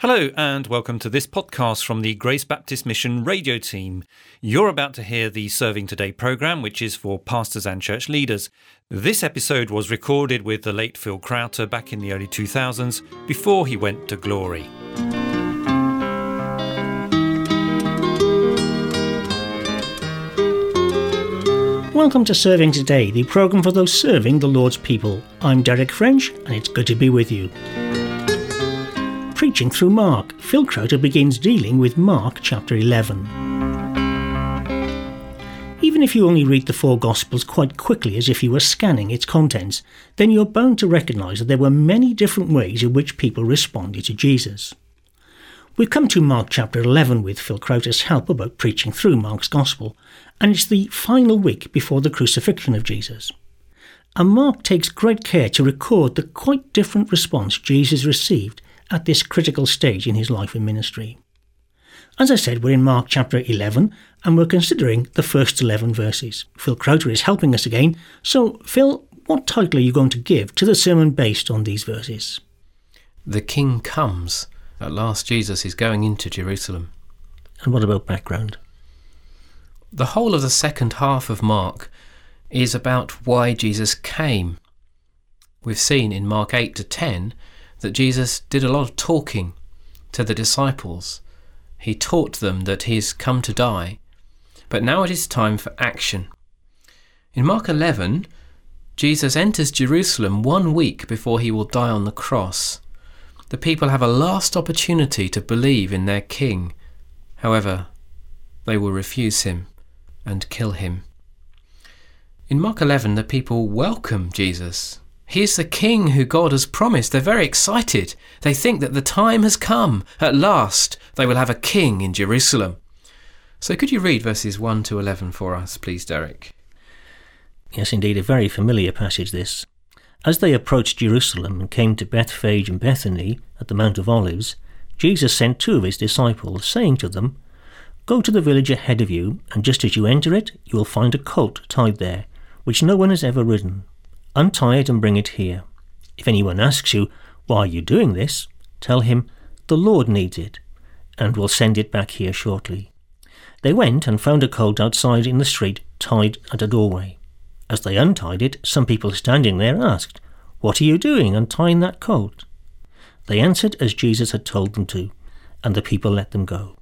Hello, and welcome to this podcast from the Grace Baptist Mission radio team. You're about to hear the Serving Today program, which is for pastors and church leaders. This episode was recorded with the late Phil Crowter back in the early 2000s before he went to glory. Welcome to Serving Today, the programme for those serving the Lord's people. I'm Derek French, and it's good to be with you preaching through Mark, Phil Crowter begins dealing with Mark chapter 11. Even if you only read the four Gospels quite quickly as if you were scanning its contents, then you're bound to recognise that there were many different ways in which people responded to Jesus. We've come to Mark chapter 11 with Phil Crowter's help about preaching through Mark's Gospel, and it's the final week before the crucifixion of Jesus. And Mark takes great care to record the quite different response Jesus received at this critical stage in his life and ministry. As I said, we're in Mark chapter 11 and we're considering the first 11 verses. Phil Crowter is helping us again. So, Phil, what title are you going to give to the sermon based on these verses? The King comes. At last, Jesus is going into Jerusalem. And what about background? The whole of the second half of Mark is about why Jesus came. We've seen in Mark 8 to 10 that Jesus did a lot of talking to the disciples. He taught them that he he's come to die. But now it is time for action. In Mark 11, Jesus enters Jerusalem one week before he will die on the cross. The people have a last opportunity to believe in their king. However, they will refuse him and kill him. In Mark 11, the people welcome Jesus He's the king who God has promised. They're very excited. They think that the time has come. At last, they will have a king in Jerusalem. So, could you read verses 1 to 11 for us, please, Derek? Yes, indeed, a very familiar passage this. As they approached Jerusalem and came to Bethphage and Bethany at the Mount of Olives, Jesus sent two of his disciples, saying to them, Go to the village ahead of you, and just as you enter it, you will find a colt tied there, which no one has ever ridden Untie it and bring it here. If anyone asks you, Why are you doing this? tell him, The Lord needs it, and will send it back here shortly. They went and found a colt outside in the street, tied at a doorway. As they untied it, some people standing there asked, What are you doing untying that colt? They answered as Jesus had told them to, and the people let them go.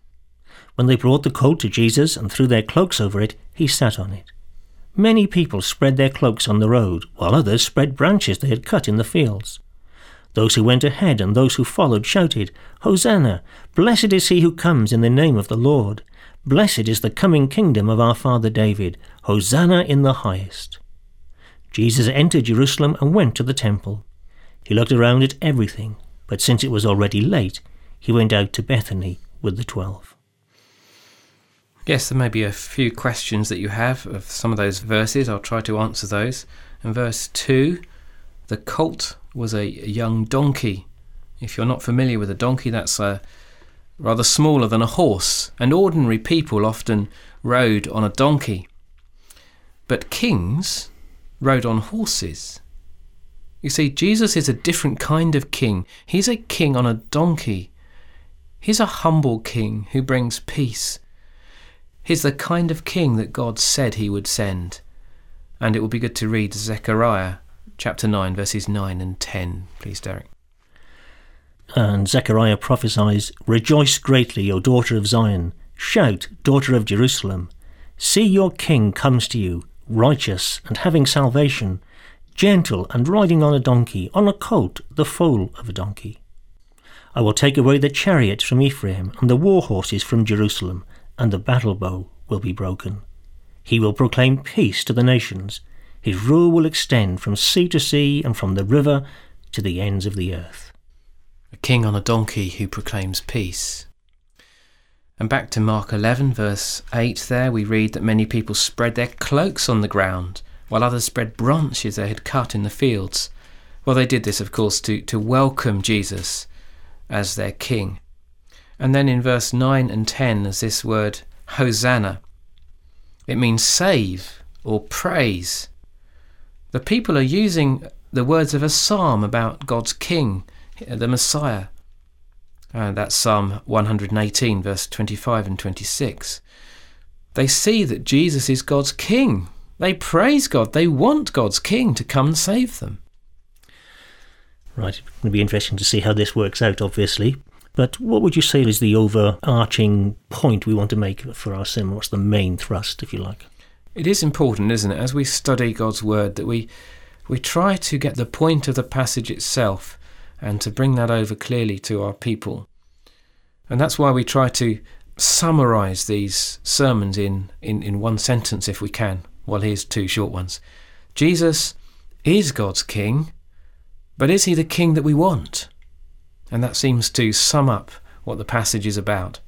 When they brought the colt to Jesus and threw their cloaks over it, he sat on it. Many people spread their cloaks on the road, while others spread branches they had cut in the fields. Those who went ahead and those who followed shouted, Hosanna! Blessed is he who comes in the name of the Lord! Blessed is the coming kingdom of our father David! Hosanna in the highest! Jesus entered Jerusalem and went to the temple. He looked around at everything, but since it was already late, he went out to Bethany with the twelve. Yes, there may be a few questions that you have of some of those verses. I'll try to answer those. In verse 2, the colt was a young donkey. If you're not familiar with a donkey, that's a rather smaller than a horse, and ordinary people often rode on a donkey. But kings rode on horses. You see, Jesus is a different kind of king. He's a king on a donkey. He's a humble king who brings peace He's the kind of king that God said he would send. And it will be good to read Zechariah chapter 9, verses 9 and 10, please, Derek. And Zechariah prophesies Rejoice greatly, O daughter of Zion. Shout, daughter of Jerusalem. See, your king comes to you, righteous and having salvation, gentle and riding on a donkey, on a colt, the foal of a donkey. I will take away the chariots from Ephraim and the war horses from Jerusalem and the battle bow will be broken. He will proclaim peace to the nations. His rule will extend from sea to sea and from the river to the ends of the earth. A king on a donkey who proclaims peace. And back to Mark 11, verse 8, there we read that many people spread their cloaks on the ground, while others spread branches they had cut in the fields. Well, they did this, of course, to, to welcome Jesus as their king. And then in verse 9 and 10, there's this word Hosanna. It means save or praise. The people are using the words of a psalm about God's King, the Messiah. Uh, that's Psalm 118, verse 25 and 26. They see that Jesus is God's king. They praise God. They want God's king to come and save them. Right, it's going to be interesting to see how this works out, obviously. But what would you say is the overarching point we want to make for our sermon? What's the main thrust, if you like? It is important, isn't it, as we study God's word, that we we try to get the point of the passage itself and to bring that over clearly to our people. And that's why we try to summarize these sermons in, in, in one sentence if we can. Well, here's two short ones. Jesus is God's King, but is he the King that we want? And that seems to sum up what the passage is about.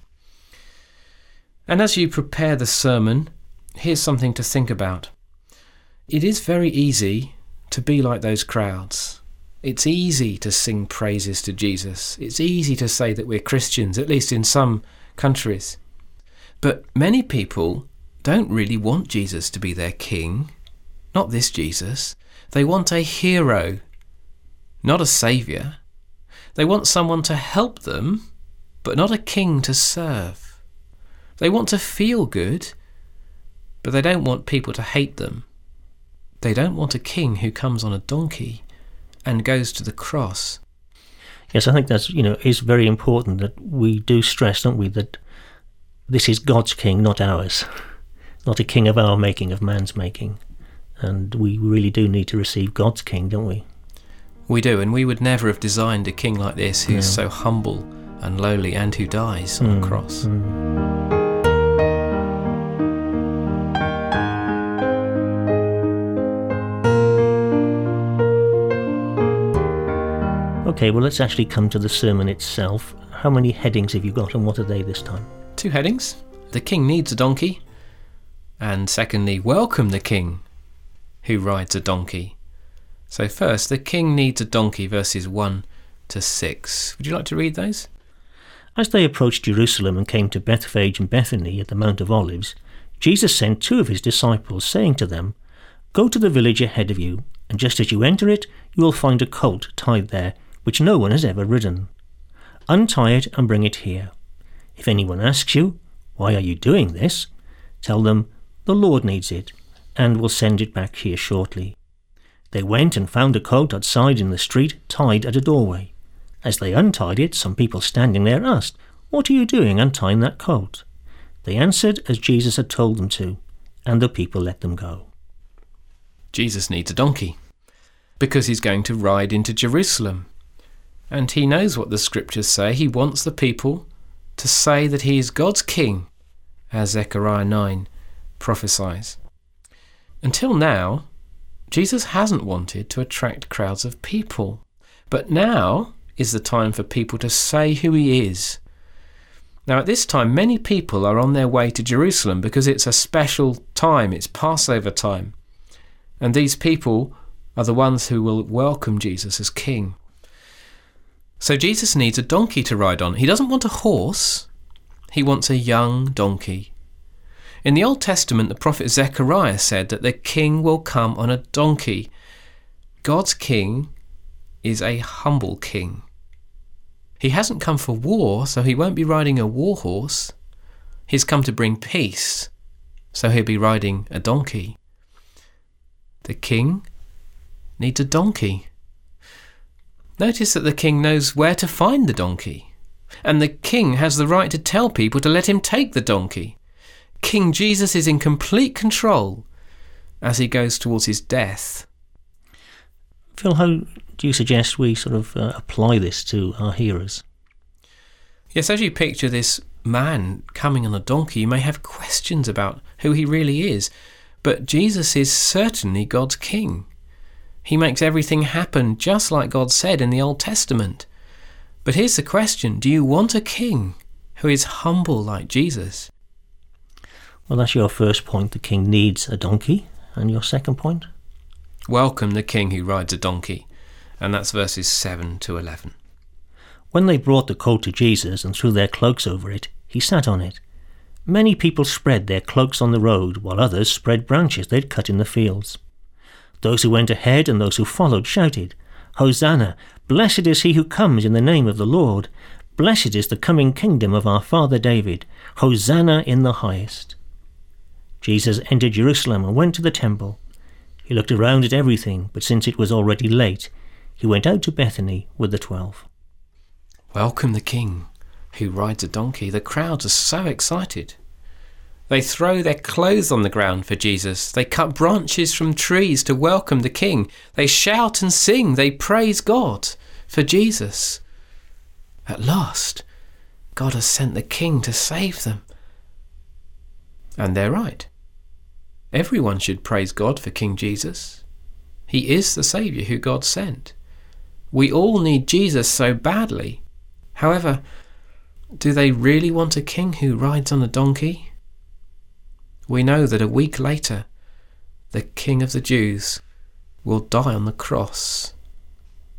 And as you prepare the sermon, here's something to think about. It is very easy to be like those crowds. It's easy to sing praises to Jesus. It's easy to say that we're Christians, at least in some countries. But many people don't really want Jesus to be their king. Not this Jesus. They want a hero, not a saviour. They want someone to help them, but not a king to serve. They want to feel good, but they don't want people to hate them. They don't want a king who comes on a donkey and goes to the cross. Yes, I think that's you know is very important that we do stress, don't we, that this is God's king, not ours, not a king of our making, of man's making, and we really do need to receive God's king, don't we? We do, and we would never have designed a king like this who's yeah. so humble and lowly and who dies on mm, a cross. Mm. Okay, well, let's actually come to the sermon itself. How many headings have you got, and what are they this time? Two headings. The king needs a donkey. And secondly, welcome the king who rides a donkey. So, first, the king needs a donkey, verses 1 to 6. Would you like to read those? As they approached Jerusalem and came to Bethphage and Bethany at the Mount of Olives, Jesus sent two of his disciples, saying to them, Go to the village ahead of you, and just as you enter it, you will find a colt tied there which no one has ever ridden. Untie it and bring it here. If anyone asks you, Why are you doing this? tell them, The Lord needs it, and will send it back here shortly. They went and found a colt outside in the street, tied at a doorway. As they untied it, some people standing there asked, What are you doing untying that colt? They answered as Jesus had told them to, and the people let them go. Jesus needs a donkey because he's going to ride into Jerusalem. And he knows what the scriptures say. He wants the people to say that he is God's king, as Zechariah 9 prophesies. Until now, Jesus hasn't wanted to attract crowds of people. But now is the time for people to say who he is. Now, at this time, many people are on their way to Jerusalem because it's a special time, it's Passover time. And these people are the ones who will welcome Jesus as king. So Jesus needs a donkey to ride on. He doesn't want a horse, he wants a young donkey. In the Old Testament, the prophet Zechariah said that the king will come on a donkey. God's king is a humble king. He hasn't come for war, so he won't be riding a war horse. He's come to bring peace, so he'll be riding a donkey. The king needs a donkey. Notice that the king knows where to find the donkey, and the king has the right to tell people to let him take the donkey. King Jesus is in complete control as he goes towards his death. Phil, how do you suggest we sort of uh, apply this to our hearers? Yes, as you picture this man coming on a donkey, you may have questions about who he really is, but Jesus is certainly God's king. He makes everything happen just like God said in the Old Testament. But here's the question Do you want a king who is humble like Jesus? Well, that's your first point. The king needs a donkey. And your second point? Welcome the king who rides a donkey. And that's verses 7 to 11. When they brought the colt to Jesus and threw their cloaks over it, he sat on it. Many people spread their cloaks on the road, while others spread branches they'd cut in the fields. Those who went ahead and those who followed shouted, Hosanna! Blessed is he who comes in the name of the Lord! Blessed is the coming kingdom of our father David. Hosanna in the highest. Jesus entered Jerusalem and went to the temple. He looked around at everything, but since it was already late, he went out to Bethany with the twelve. Welcome the king who rides a donkey. The crowds are so excited. They throw their clothes on the ground for Jesus. They cut branches from trees to welcome the king. They shout and sing. They praise God for Jesus. At last, God has sent the king to save them. And they're right. Everyone should praise God for King Jesus. He is the Saviour who God sent. We all need Jesus so badly. However, do they really want a king who rides on a donkey? We know that a week later, the King of the Jews will die on the cross.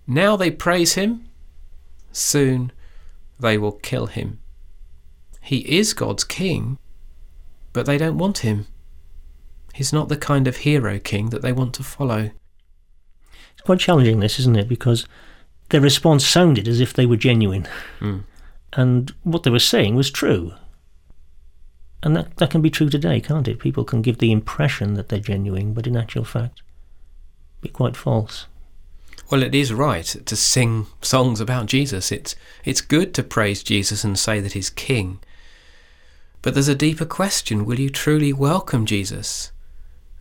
Now they praise him, soon they will kill him. He is God's king, but they don't want him. He's not the kind of hero king that they want to follow. It's quite challenging, this, isn't it? Because their response sounded as if they were genuine. Mm. And what they were saying was true. And that, that can be true today, can't it? People can give the impression that they're genuine, but in actual fact, be quite false. Well, it is right to sing songs about Jesus. It's, it's good to praise Jesus and say that he's king. But there's a deeper question will you truly welcome Jesus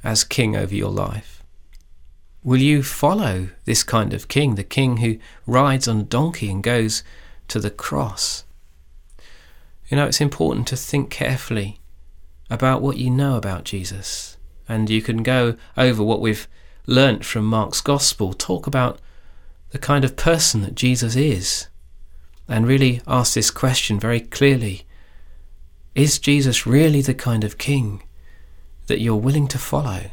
as king over your life? Will you follow this kind of king, the king who rides on a donkey and goes to the cross? You know, it's important to think carefully about what you know about Jesus. And you can go over what we've learnt from Mark's Gospel, talk about the kind of person that Jesus is, and really ask this question very clearly Is Jesus really the kind of king that you're willing to follow?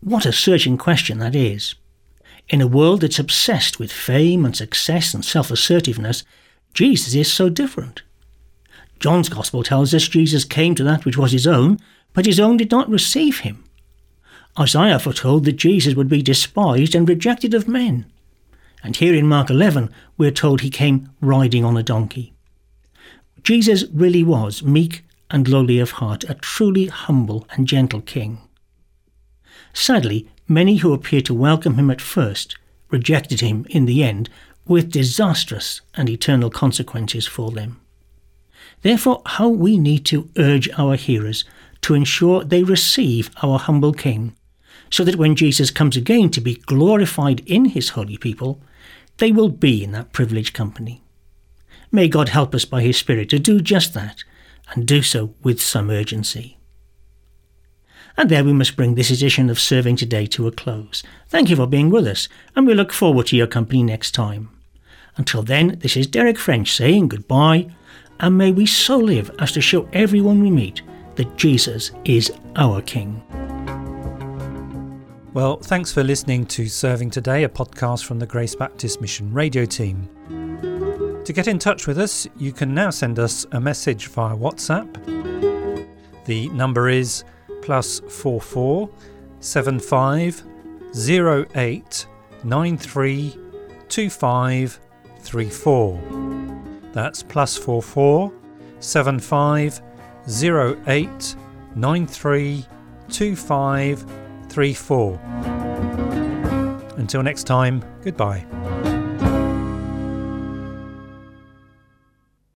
What a searching question that is. In a world that's obsessed with fame and success and self assertiveness, Jesus is so different. John's Gospel tells us Jesus came to that which was his own, but his own did not receive him. Isaiah foretold that Jesus would be despised and rejected of men. And here in Mark 11, we're told he came riding on a donkey. Jesus really was meek and lowly of heart, a truly humble and gentle king. Sadly, many who appeared to welcome him at first rejected him in the end, with disastrous and eternal consequences for them. Therefore, how we need to urge our hearers to ensure they receive our humble King, so that when Jesus comes again to be glorified in his holy people, they will be in that privileged company. May God help us by his Spirit to do just that, and do so with some urgency. And there we must bring this edition of Serving Today to a close. Thank you for being with us, and we look forward to your company next time. Until then, this is Derek French saying goodbye, and may we so live as to show everyone we meet that Jesus is our King. Well, thanks for listening to Serving Today, a podcast from the Grace Baptist Mission radio team. To get in touch with us, you can now send us a message via WhatsApp. The number is plus 44 75 08 93 25 34. That's plus 44 75 08 93 25 34. Until next time, goodbye.